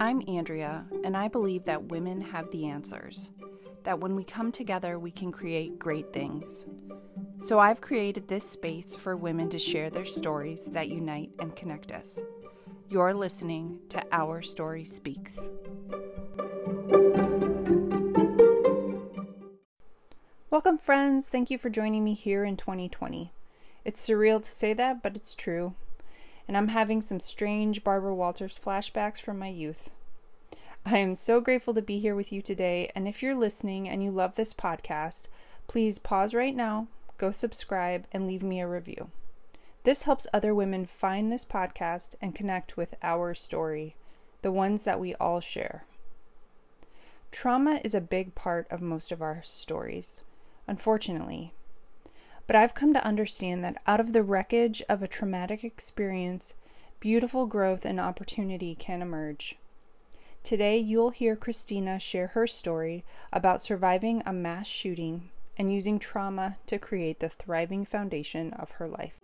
I'm Andrea, and I believe that women have the answers. That when we come together, we can create great things. So I've created this space for women to share their stories that unite and connect us. You're listening to Our Story Speaks. Welcome, friends. Thank you for joining me here in 2020. It's surreal to say that, but it's true. And I'm having some strange Barbara Walters flashbacks from my youth. I am so grateful to be here with you today. And if you're listening and you love this podcast, please pause right now, go subscribe, and leave me a review. This helps other women find this podcast and connect with our story, the ones that we all share. Trauma is a big part of most of our stories unfortunately. But I've come to understand that out of the wreckage of a traumatic experience, beautiful growth and opportunity can emerge. Today, you'll hear Kristina share her story about surviving a mass shooting and using trauma to create the thriving foundation of her life.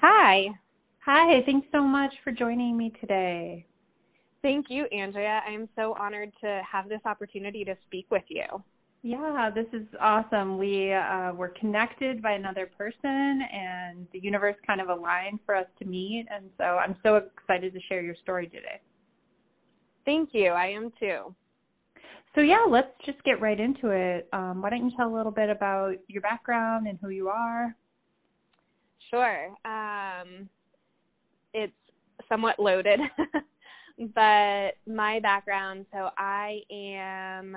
Hi. Hi, thanks so much for joining me today. Thank you, Andrea. I'm so honored to have this opportunity to speak with you. Yeah, this is awesome. We uh, were connected by another person, and the universe kind of aligned for us to meet. And so I'm so excited to share your story today. Thank you. I am too. So, yeah, let's just get right into it. Um, why don't you tell a little bit about your background and who you are? Sure. Um, it's somewhat loaded. but my background so I am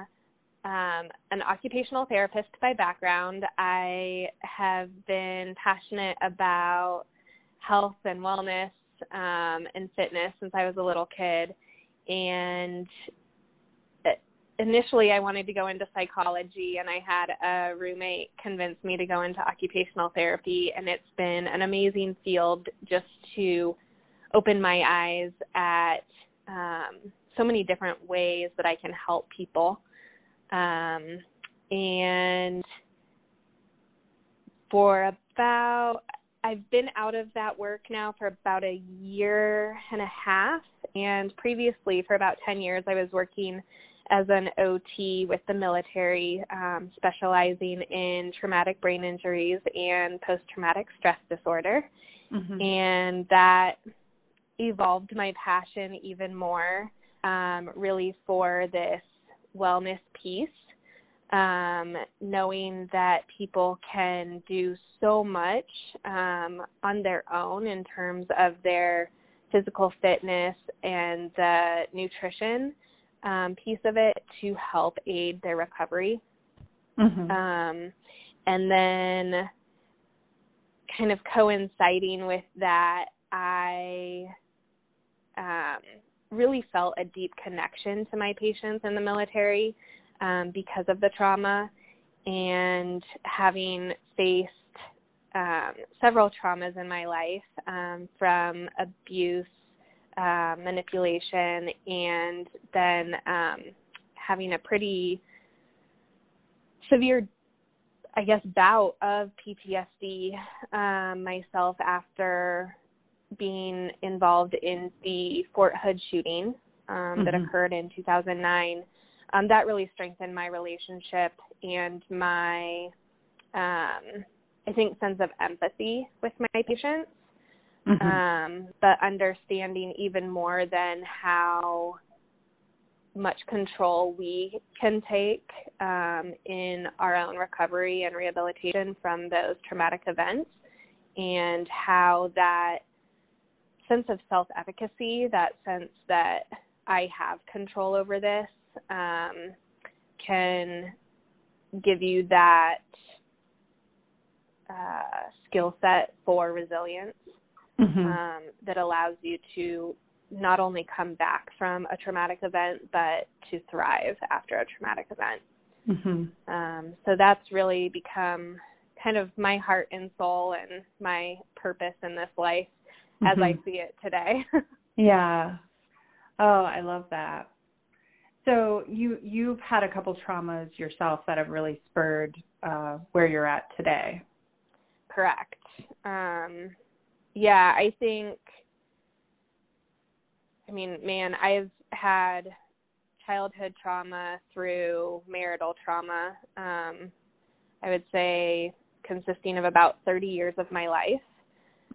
um, an occupational therapist by background. I have been passionate about health and wellness um, and fitness since I was a little kid. And uh, initially, I wanted to go into psychology, and I had a roommate convince me to go into occupational therapy. And it's been an amazing field just to open my eyes at um, so many different ways that I can help people. Um, and for about, I've been out of that work now for about a year and a half. And previously, for about 10 years, I was working as an OT with the military, um, specializing in traumatic brain injuries and post traumatic stress disorder. Mm-hmm. And that evolved my passion even more, um, really for this wellness piece. Um, knowing that people can do so much um, on their own in terms of their physical fitness and the nutrition um, piece of it to help aid their recovery. Mm-hmm. Um, and then, kind of coinciding with that, I um, really felt a deep connection to my patients in the military um, because of the trauma. And having faced um, several traumas in my life um, from abuse, uh, manipulation, and then um, having a pretty severe, I guess, bout of PTSD um, myself after being involved in the Fort Hood shooting um, mm-hmm. that occurred in 2009, um, that really strengthened my relationship and my, um, I think, sense of empathy with my patients. Mm-hmm. Um, but understanding even more than how much control we can take um, in our own recovery and rehabilitation from those traumatic events, and how that sense of self efficacy, that sense that I have control over this, um, can give you that uh, skill set for resilience mm-hmm. um, that allows you to not only come back from a traumatic event, but to thrive after a traumatic event. Mm-hmm. Um, so that's really become kind of my heart and soul and my purpose in this life as mm-hmm. I see it today. yeah. Oh, I love that. So you you've had a couple traumas yourself that have really spurred uh, where you're at today. Correct. Um, yeah, I think I mean, man, I've had childhood trauma through marital trauma. Um, I would say consisting of about 30 years of my life.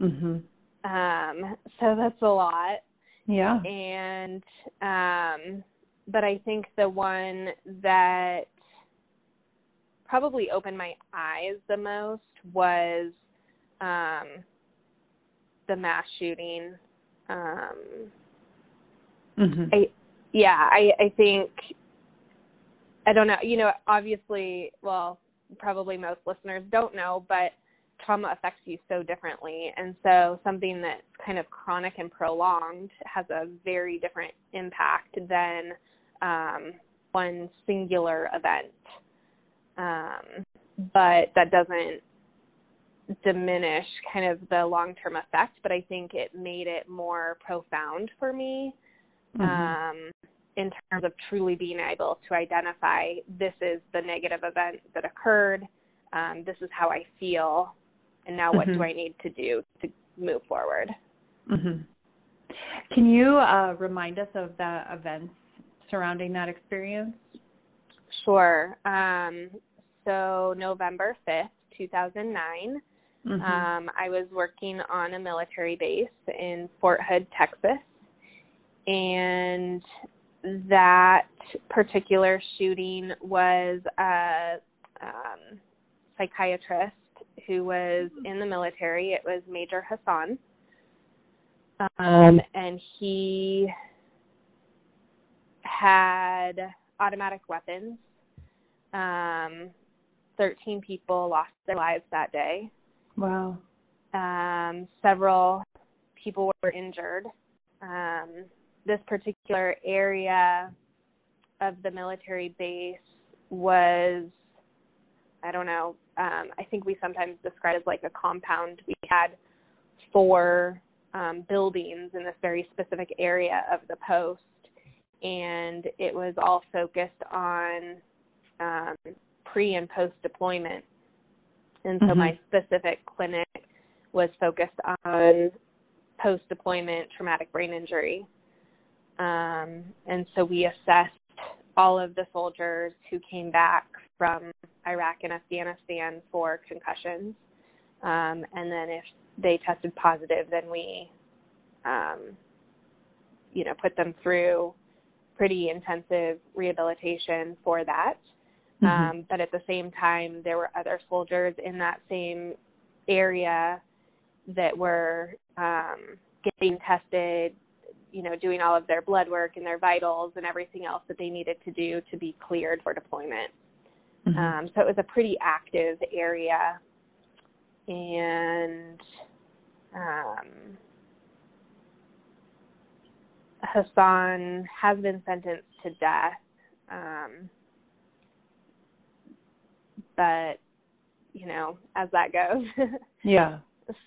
Mhm. Um, so that's a lot. Yeah. And um, but I think the one that probably opened my eyes the most was um, the mass shooting. Um, Mhm. I yeah, I I think I don't know. You know, obviously, well, probably most listeners don't know, but trauma affects you so differently, and so something that's kind of chronic and prolonged has a very different impact than um, one singular event. Um, but that doesn't diminish kind of the long term effect, but I think it made it more profound for me Mhm. um, in terms of truly being able to identify this is the negative event that occurred, um, this is how I feel, and now what Mhm. do I need to do to move forward? Mhm. Can you uh, remind us of the events surrounding that experience? Sure. Um, so November 5th, 2009, Mhm. um, I was working on a military base in Fort Hood, Texas. And that particular shooting was a um, psychiatrist who was in the military. It was Major Hassan. Um, and he had automatic weapons. Um, 13 people lost their lives that day. wow. Um, several people were injured. Um, this particular area of the military base was, I don't know, um, I think we sometimes describe it as like a compound. We had four um, buildings in this very specific area of the post, and it was all focused on um, pre and post deployment. And so Mhm. my specific clinic was focused on post deployment traumatic brain injury. Um, and so we assessed all of the soldiers who came back from Iraq and Afghanistan for concussions. Um, and then if they tested positive, then we, um, you know, put them through pretty intensive rehabilitation for that. Mhm. Um, but at the same time, there were other soldiers in that same area that were um, getting tested, you know, doing all of their blood work and their vitals and everything else that they needed to do to be cleared for deployment. Mhm. Um, so it was a pretty active area, and um, Hassan has been sentenced to death. Um, but you know, as that goes. yeah.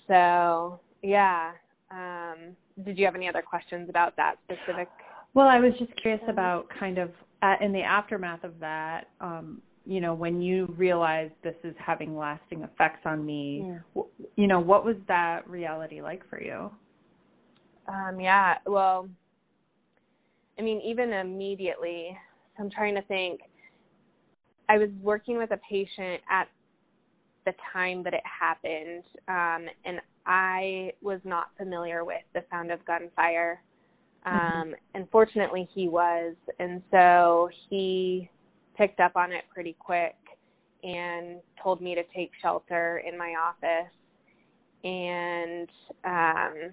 so yeah. Um, did you have any other questions about that specific? Well, I was just curious about kind of uh, in the aftermath of that, um, you know, when you realized this is having lasting effects on me, Yeah. w- you know, what was that reality like for you? Um, yeah. Well, I mean, even immediately, I'm trying to think. I was working with a patient at the time that it happened, um, and I was not familiar with the sound of gunfire. Um, And fortunately, he was, and so he picked up on it pretty quick and told me to take shelter in my office. And um,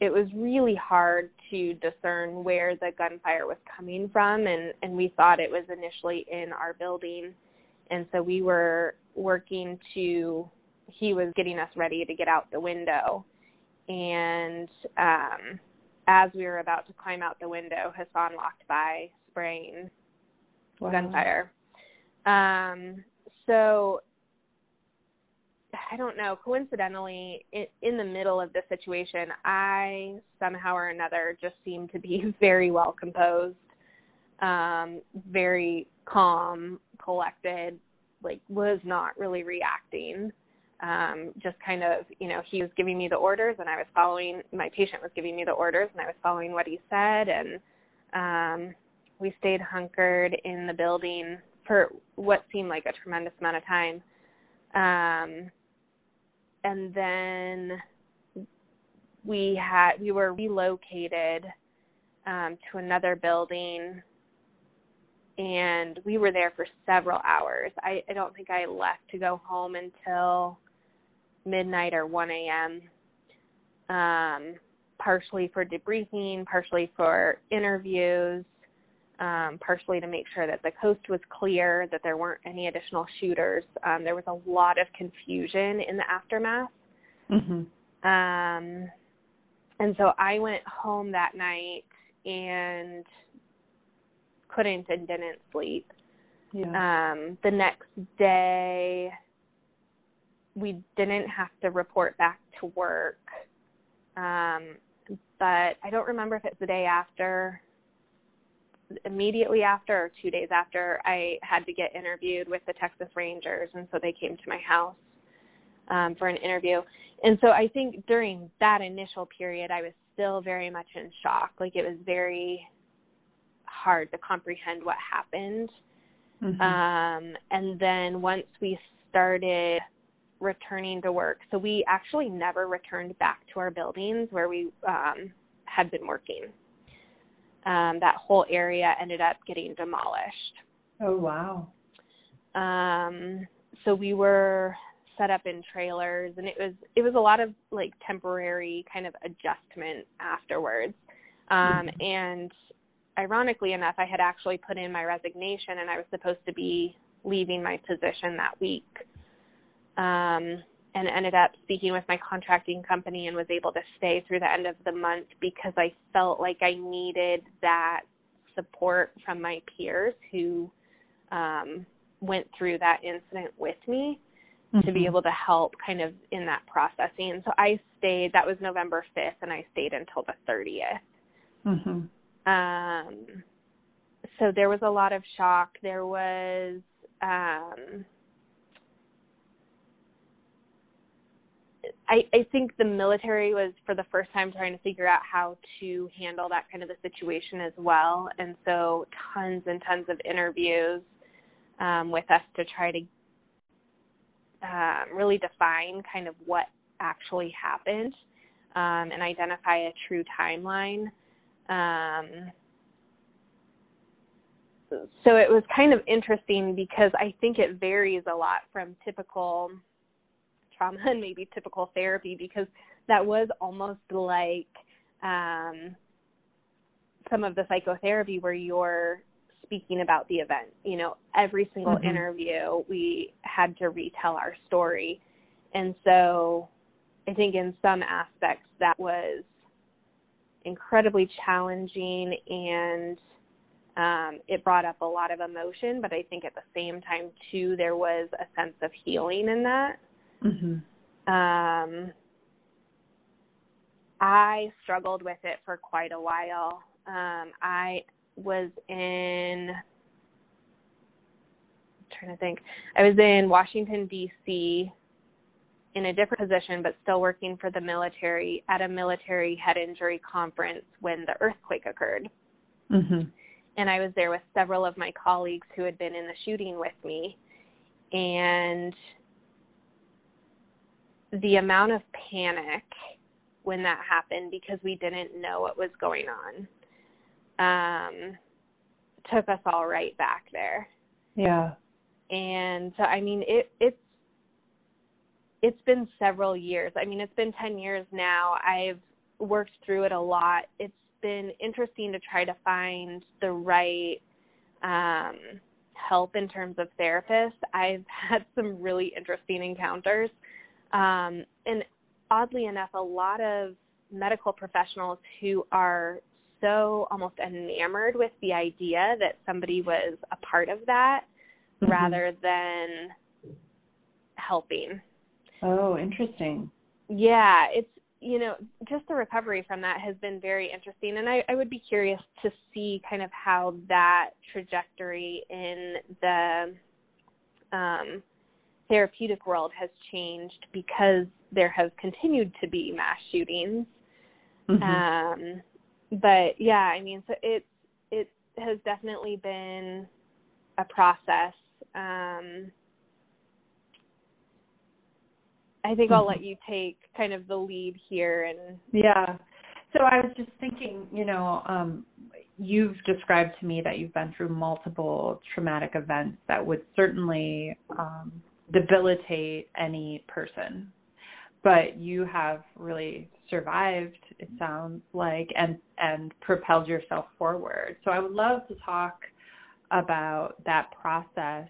it was really hard to discern where the gunfire was coming from and and we thought it was initially in our building and so we were working to he was getting us ready to get out the window and um as we were about to climb out the window Hassan walked by spraying Wow. gunfire um so I don't know. Coincidentally, in, in the middle of this situation, I somehow or another just seemed to be very well composed, um, very calm, collected, like was not really reacting. um, just kind of, you know, he was giving me the orders and I was following, my patient was giving me the orders and I was following what he said. And um, we stayed hunkered in the building for what seemed like a tremendous amount of time. Um, and then we had, we were relocated um, to another building and we were there for several hours. I, I don't think I left to go home until midnight or 1 a.m. Um, partially for debriefing, partially for interviews, um, partially to make sure that the coast was clear, that there weren't any additional shooters. Um, there was a lot of confusion in the aftermath. Mm-hmm. Um, and so I went home that night and couldn't and didn't sleep. Yeah. Um, the next day, we didn't have to report back to work. Um, but I don't remember if it's the day after, immediately after, or two days after, I had to get interviewed with the Texas Rangers. And so they came to my house um, for an interview. And so I think during that initial period, I was still very much in shock. Like it was very hard to comprehend what happened. Mm-hmm. Um, and then once we started returning to work, so we actually never returned back to our buildings where we um, had been working. Um, that whole area ended up getting demolished. Oh wow! Um, so we were set up in trailers, and it was it was a lot of like temporary kind of adjustment afterwards. Um, mm-hmm. And ironically enough, I had actually put in my resignation and I was supposed to be leaving my position that week. Um, and ended up speaking with my contracting company and was able to stay through the end of the month because I felt like I needed that support from my peers who um, went through that incident with me mm-hmm. to be mm-hmm. able to help kind of in that processing. So I stayed, that was November 5th, and I stayed until the 30th. Mm-hmm. Um, so there was a lot of shock. There was um, I, I think the military was for the first time trying to figure out how to handle that kind of a situation as well, and so tons and tons of interviews um, with us to try to um, really define kind of what actually happened um, and identify a true timeline. Um, so it was kind of interesting because I think it varies a lot from typical trauma and maybe typical therapy because that was almost like um, some of the psychotherapy where you're speaking about the event. You know, every single mm-hmm. interview we had to retell our story. And so I think in some aspects that was incredibly challenging and um, it brought up a lot of emotion, but I think at the same time too there was a sense of healing in that. Mm-hmm. Um, I struggled with it for quite a while. Um, I was in I'm trying to think. I was in Washington D.C in a different position but still working for the military at a military head injury conference when the earthquake occurred. Mm-hmm. And I was there with several of my colleagues who had been in the shooting with me. And the amount of panic when that happened because we didn't know what was going on um, took us all right back there. Yeah. And so, I mean, it, it's it's been several years. I mean, it's been 10 years now. I've worked through it a lot. It's been interesting to try to find the right um, help in terms of therapists. I've had some really interesting encounters. Um, and oddly enough, a lot of medical professionals who are so almost enamored with the idea that somebody was a part of that mm-hmm. rather than helping Oh, interesting. Yeah, it's you know just the recovery from that has been very interesting, and I, I would be curious to see kind of how that trajectory in the um, therapeutic world has changed because there have continued to be mass shootings. Mm-hmm. Um, but yeah, I mean, so it it has definitely been a process. Um, I think I'll let mm-hmm. you take kind of the lead here and yeah. So I was just thinking, you know, um, you've described to me that you've been through multiple traumatic events that would certainly um, debilitate any person, but you have really survived. It sounds like and and propelled yourself forward. So I would love to talk about that process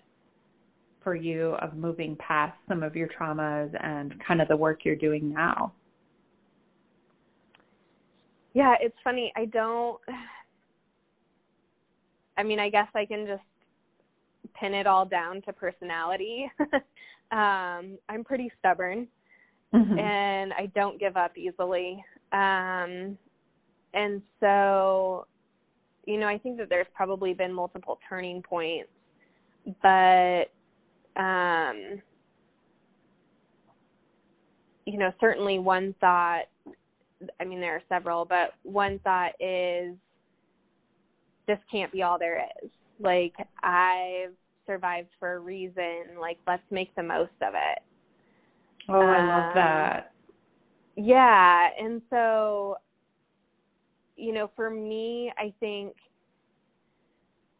for you of moving past some of your traumas and kind of the work you're doing now? Yeah, it's funny. I don't I mean, I guess I can just pin it all down to personality. um, I'm pretty stubborn mm-hmm. and I don't give up easily. Um, and so, you know, I think that there's probably been multiple turning points, but um, you know, certainly one thought, I mean, there are several, but one thought is this can't be all there is. Like, I've survived for a reason. Like, let's make the most of it. Oh, I um, love that. Yeah. And so, you know, for me, I think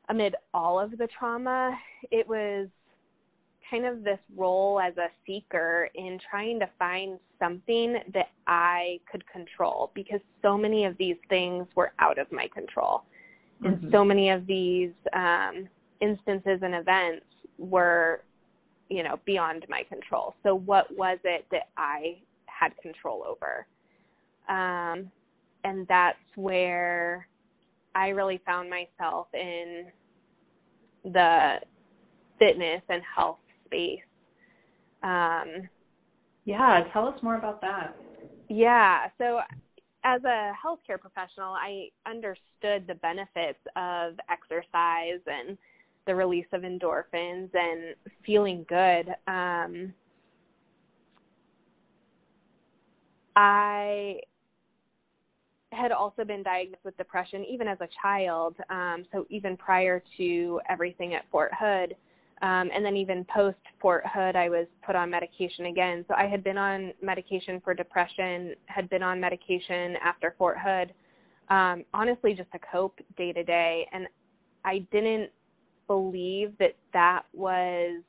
amid all of the trauma, it was kind of this role as a seeker in trying to find something that I could control because so many of these things were out of my control. Mm-hmm. And so many of these um, instances and events were, you know, beyond my control. So, what was it that I had control over? Um, and that's where I really found myself in the fitness and health space. Um, yeah, tell us more about that. Yeah, so as a healthcare professional, I understood the benefits of exercise and the release of endorphins and feeling good. Um, I had also been diagnosed with depression even as a child. Um, so even prior to everything at Fort Hood, um, and then even post Fort Hood, I was put on medication again. So I had been on medication for depression, had been on medication after Fort Hood, um, honestly, just to cope day to day. And I didn't believe that that was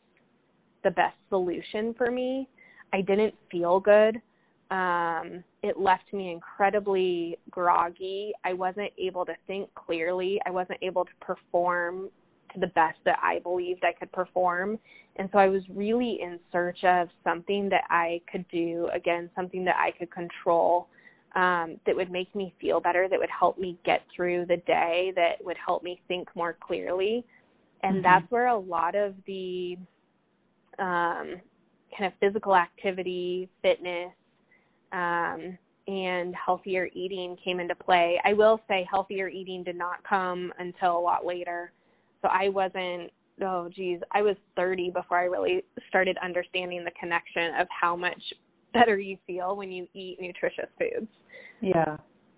the best solution for me. I didn't feel good. Um, it left me incredibly groggy. I wasn't able to think clearly. I wasn't able to perform to the best that I believed I could perform. And so I was really in search of something that I could do, again, something that I could control, um, that would make me feel better, that would help me get through the day, that would help me think more clearly. And mm-hmm. that's where a lot of the um, kind of physical activity, fitness, um, and healthier eating came into play. I will say healthier eating did not come until a lot later. So I wasn't, oh, geez, I was 30 before I really started understanding the connection of how much better you feel when you eat nutritious foods. Yeah.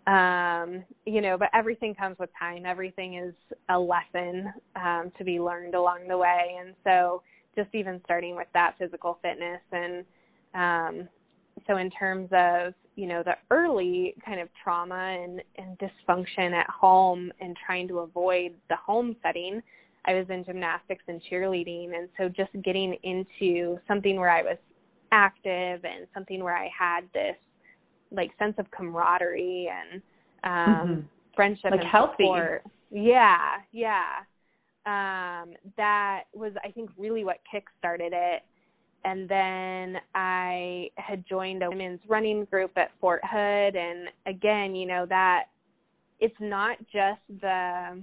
Um, you know, but everything comes with time. Everything is a lesson um, to be learned along the way. And so just even starting with that physical fitness and um, so in terms of you know the early kind of trauma and, and dysfunction at home and trying to avoid the home setting i was in gymnastics and cheerleading and so just getting into something where i was active and something where i had this like sense of camaraderie and um mm-hmm. friendship like and healthy support. yeah yeah um that was i think really what kick started it and then I had joined a women's running group at Fort Hood and again, you know, that it's not just the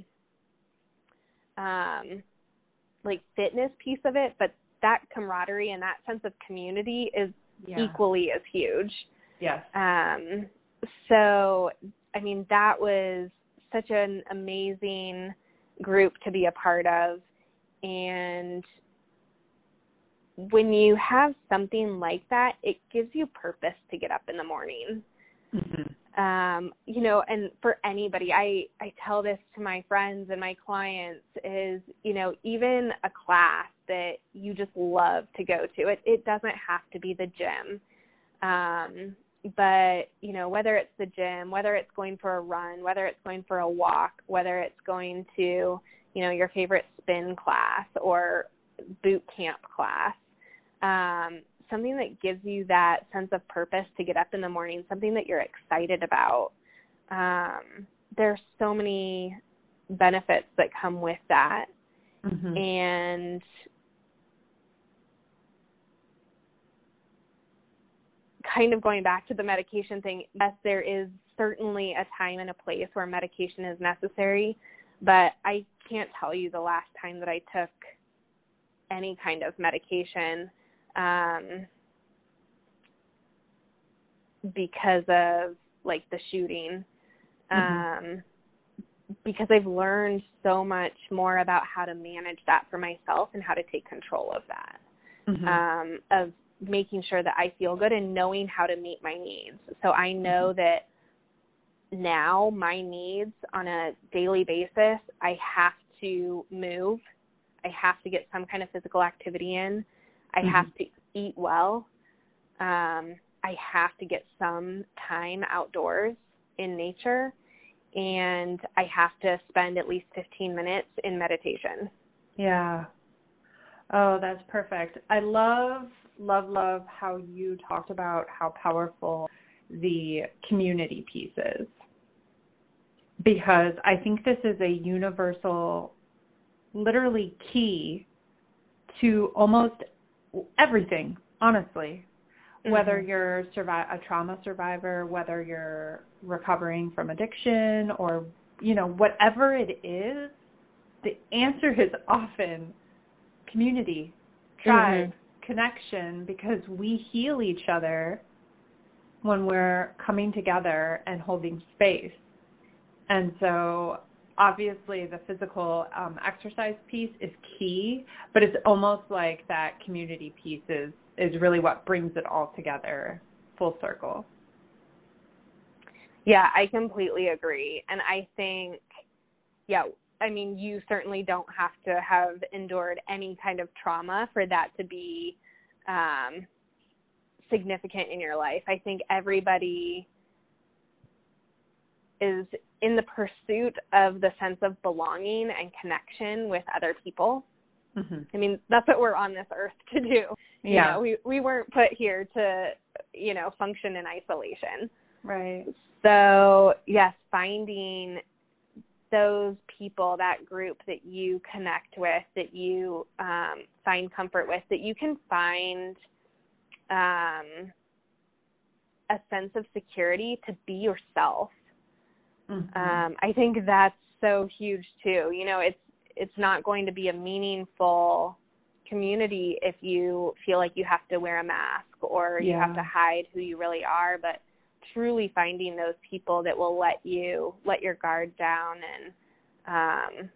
um like fitness piece of it, but that camaraderie and that sense of community is yeah. equally as huge. Yes. Um so I mean that was such an amazing group to be a part of and when you have something like that, it gives you purpose to get up in the morning. Mm-hmm. Um, you know, and for anybody, I I tell this to my friends and my clients is, you know, even a class that you just love to go to. It it doesn't have to be the gym. Um, but you know whether it's the gym whether it's going for a run whether it's going for a walk whether it's going to you know your favorite spin class or boot camp class um, something that gives you that sense of purpose to get up in the morning, something that you're excited about. Um, there's so many benefits that come with that. Mm-hmm. And kind of going back to the medication thing, yes, there is certainly a time and a place where medication is necessary, but I can't tell you the last time that I took any kind of medication um, because of like the shooting. Mm-hmm. Um, because I've learned so much more about how to manage that for myself and how to take control of that. Mm-hmm. Um, of making sure that I feel good and knowing how to meet my needs. So I know mm-hmm. that now my needs on a daily basis, I have to move. I have to get some kind of physical activity in. I mm-hmm. have to eat well. Um, I have to get some time outdoors in nature, and I have to spend at least 15 minutes in meditation. Yeah. Oh, that's perfect. I love, love, love how you talked about how powerful the community piece is. Because I think this is a universal, literally key to almost everything, honestly. Mm-hmm. Whether you're survi- a trauma survivor, whether you're recovering from addiction, or you know whatever it is, the answer is often community, tribe, mm-hmm. Connection, because we heal each other when we're coming together and holding space. And so obviously the physical um, exercise piece is key, but it's almost like that community piece is is really what brings it all together full circle. Yeah, I completely agree. And I think yeah, I mean, you certainly don't have to have endured any kind of trauma for that to be um, significant in your life. I think everybody is in the pursuit of the sense of belonging and connection with other people. Mm-hmm. I mean, that's what we're on this earth to do. You yeah. Know, we we weren't put here to, you know, function in isolation. Right. So, yes, finding those people, that group that you connect with, that you um, find comfort with, that you can find um, a sense of security to be yourself Mm-hmm. Um, I think that's so huge too. You know, it's it's not going to be a meaningful community if you feel like you have to wear a mask or yeah. you have to hide who you really are, but truly finding those people that will let you let your guard down and um,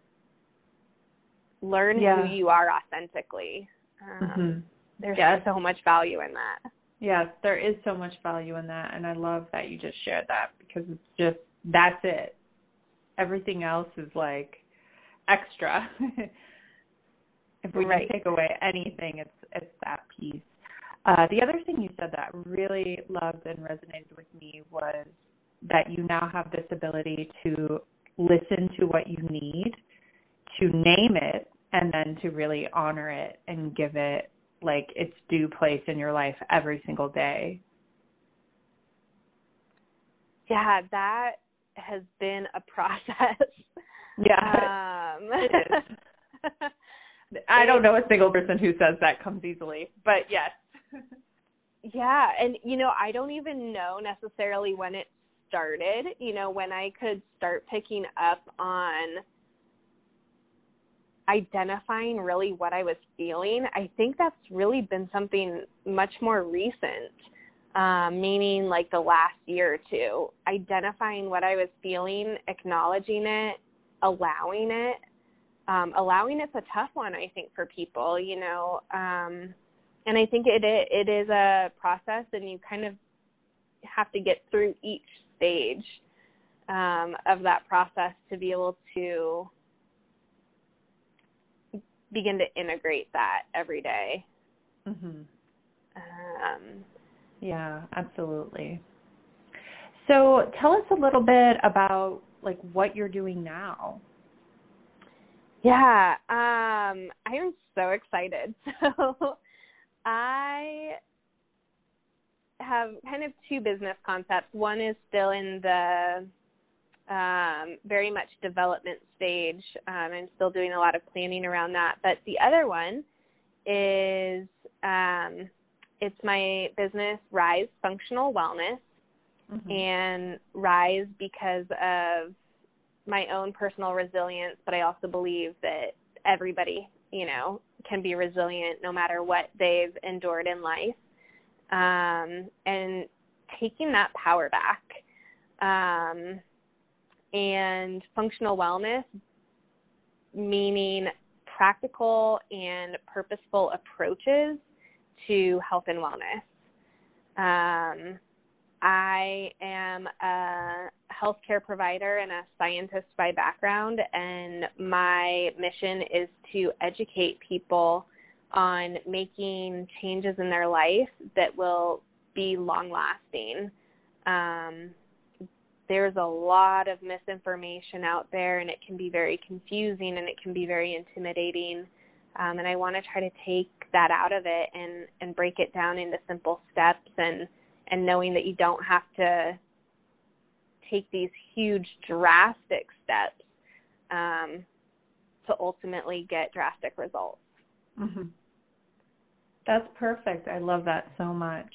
learn yeah. who you are authentically. Um, mm-hmm. There's yes. so much value in that. Yes, there is so much value in that, and I love that you just shared that because it's just that's it. Everything else is like extra. if we right. take away anything, it's it's that piece. Uh, the other thing you said that really loved and resonated with me was that you now have this ability to listen to what you need, to name it, and then to really honor it and give it like its due place in your life every single day. Yeah, that has been a process. Yeah. Um, it is. I don't know a single person who says that comes easily, but yes. yeah, and you know, I don't even know necessarily when it started, you know, when I could start picking up on identifying really what I was feeling. I think that's really been something much more recent um, meaning like the last year or two, identifying what I was feeling, acknowledging it, allowing it. Um, allowing it's a tough one, I think, for people. You know, um, and I think it it is a process, and you kind of have to get through each stage um, of that process to be able to begin to integrate that every day. Mhm. Um, yeah, absolutely. So, tell us a little bit about like what you're doing now. Yeah, um, I am so excited. So, I have kind of two business concepts. One is still in the um, very much development stage. Um, I'm still doing a lot of planning around that. But the other one is um, it's my business, Rise Functional Wellness, Mm-hmm. and Rise because of my own personal resilience, but I also believe that everybody, you know, can be resilient no matter what they've endured in life. Um, and taking that power back. Um, and functional wellness, meaning practical and purposeful approaches to health and wellness. Um, I am a healthcare provider and a scientist by background, and my mission is to educate people on making changes in their life that will be long lasting. Um, there's a lot of misinformation out there, and it can be very confusing and it can be very intimidating. Um, and I want to try to take that out of it and, and break it down into simple steps and and knowing that you don't have to take these huge drastic steps um, to ultimately get drastic results. Mm-hmm. That's perfect. I love that so much.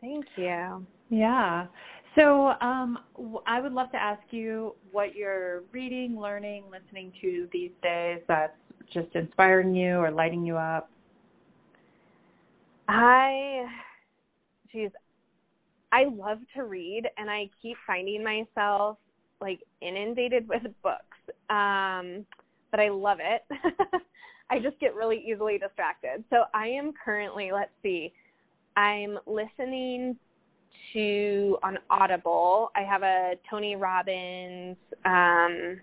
Thank you. Yeah. So um, I would love to ask you what you're reading, learning, listening to these days that's just inspiring you or lighting you up. I geez, I love to read and I keep finding myself like inundated with books. Um, but I love it. I just get really easily distracted. So I am currently, let's see, I'm listening to on Audible. I have a Tony Robbins um,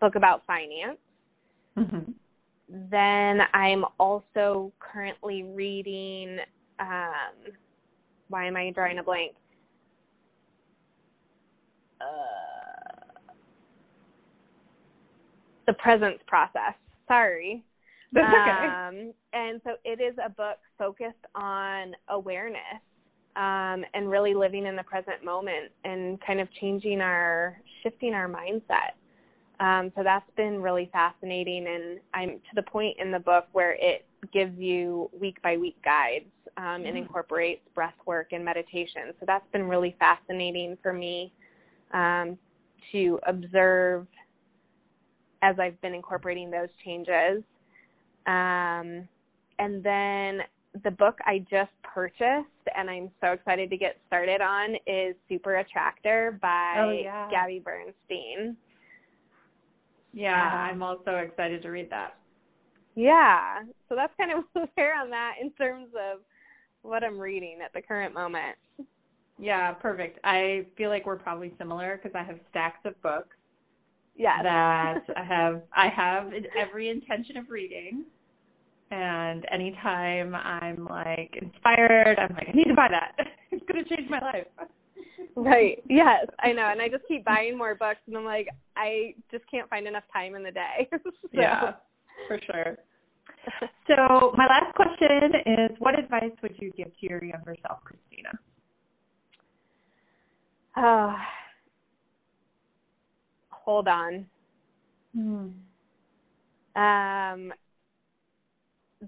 book about finance. Mm-hmm then I'm also currently reading. Um, why am I drawing a blank? Uh, the presence process. Sorry. That's okay. Um, and so it is a book focused on awareness um, and really living in the present moment and kind of changing our, shifting our mindset. Um, so that's been really fascinating, and I'm to the point in the book where it gives you week by week guides um, and Mm. incorporates breath work and meditation. So that's been really fascinating for me um, to observe as I've been incorporating those changes. Um, and then the book I just purchased and I'm so excited to get started on is Super Attractor by Oh, yeah. Gabby Bernstein. Yeah, Um, I'm also excited to read that. Yeah. So that's kind of where I'm at in terms of what I'm reading at the current moment. Yeah, perfect. I feel like we're probably similar because I have stacks of books Yes. that I have I have every intention of reading. And anytime I'm like inspired, I'm like, I need to buy that. It's gonna change my life. Right. Yes, I know. And I just keep buying more books and I'm like, I just can't find enough time in the day. so. Yeah, for sure. So my last question is what advice would you give to your younger self, Kristina? Oh. Hold on. Um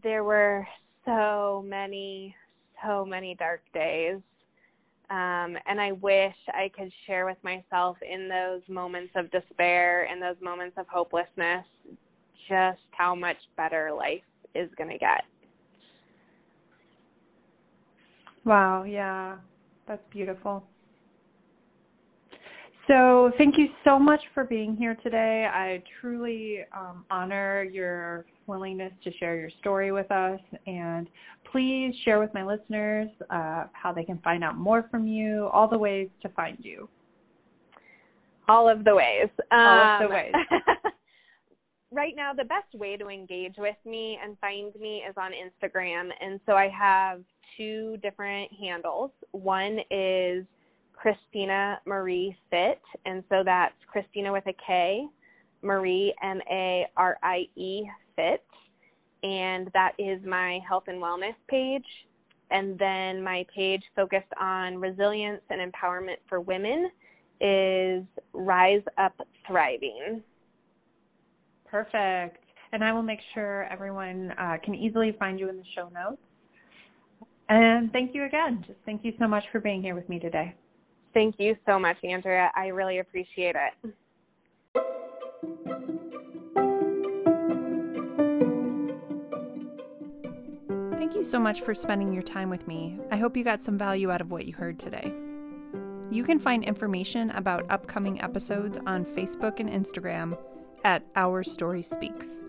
there were so many so many dark days. Um and I wish I could share with myself in those moments of despair and those moments of hopelessness just how much better life is going to get. Wow, yeah. That's beautiful. So, thank you so much for being here today. I truly um, honor your willingness to share your story with us. And please share with my listeners uh, how they can find out more from you, all the ways to find you. All of the ways. All of the um, ways. right now, the best way to engage with me and find me is on Instagram. And so I have two different handles. One is Kristina Marie Fit, and so that's Kristina with a K, Marie M A R I E Fit, and that is my health and wellness page. And then my page focused on resilience and empowerment for women is Rise Up Thriving. Perfect. And I will make sure everyone uh, can easily find you in the show notes. And thank you again. Just thank you so much for being here with me today. Thank you so much, Andrea. I really appreciate it. You so much for spending your time with me. I hope you got some value out of what you heard today. You can find information about upcoming episodes on Facebook and Instagram at Our Story Speaks.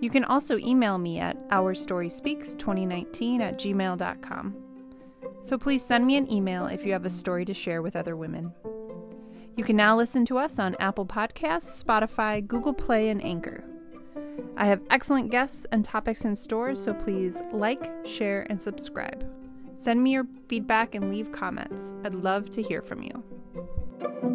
You can also email me at ourstoryspeaks2019 at gmail.com. So please send me an email if you have a story to share with other women. You can now listen to us on Apple Podcasts, Spotify, Google Play, and Anchor. I have excellent guests and topics in store, so please like, share, and subscribe. Send me your feedback and leave comments. I'd love to hear from you.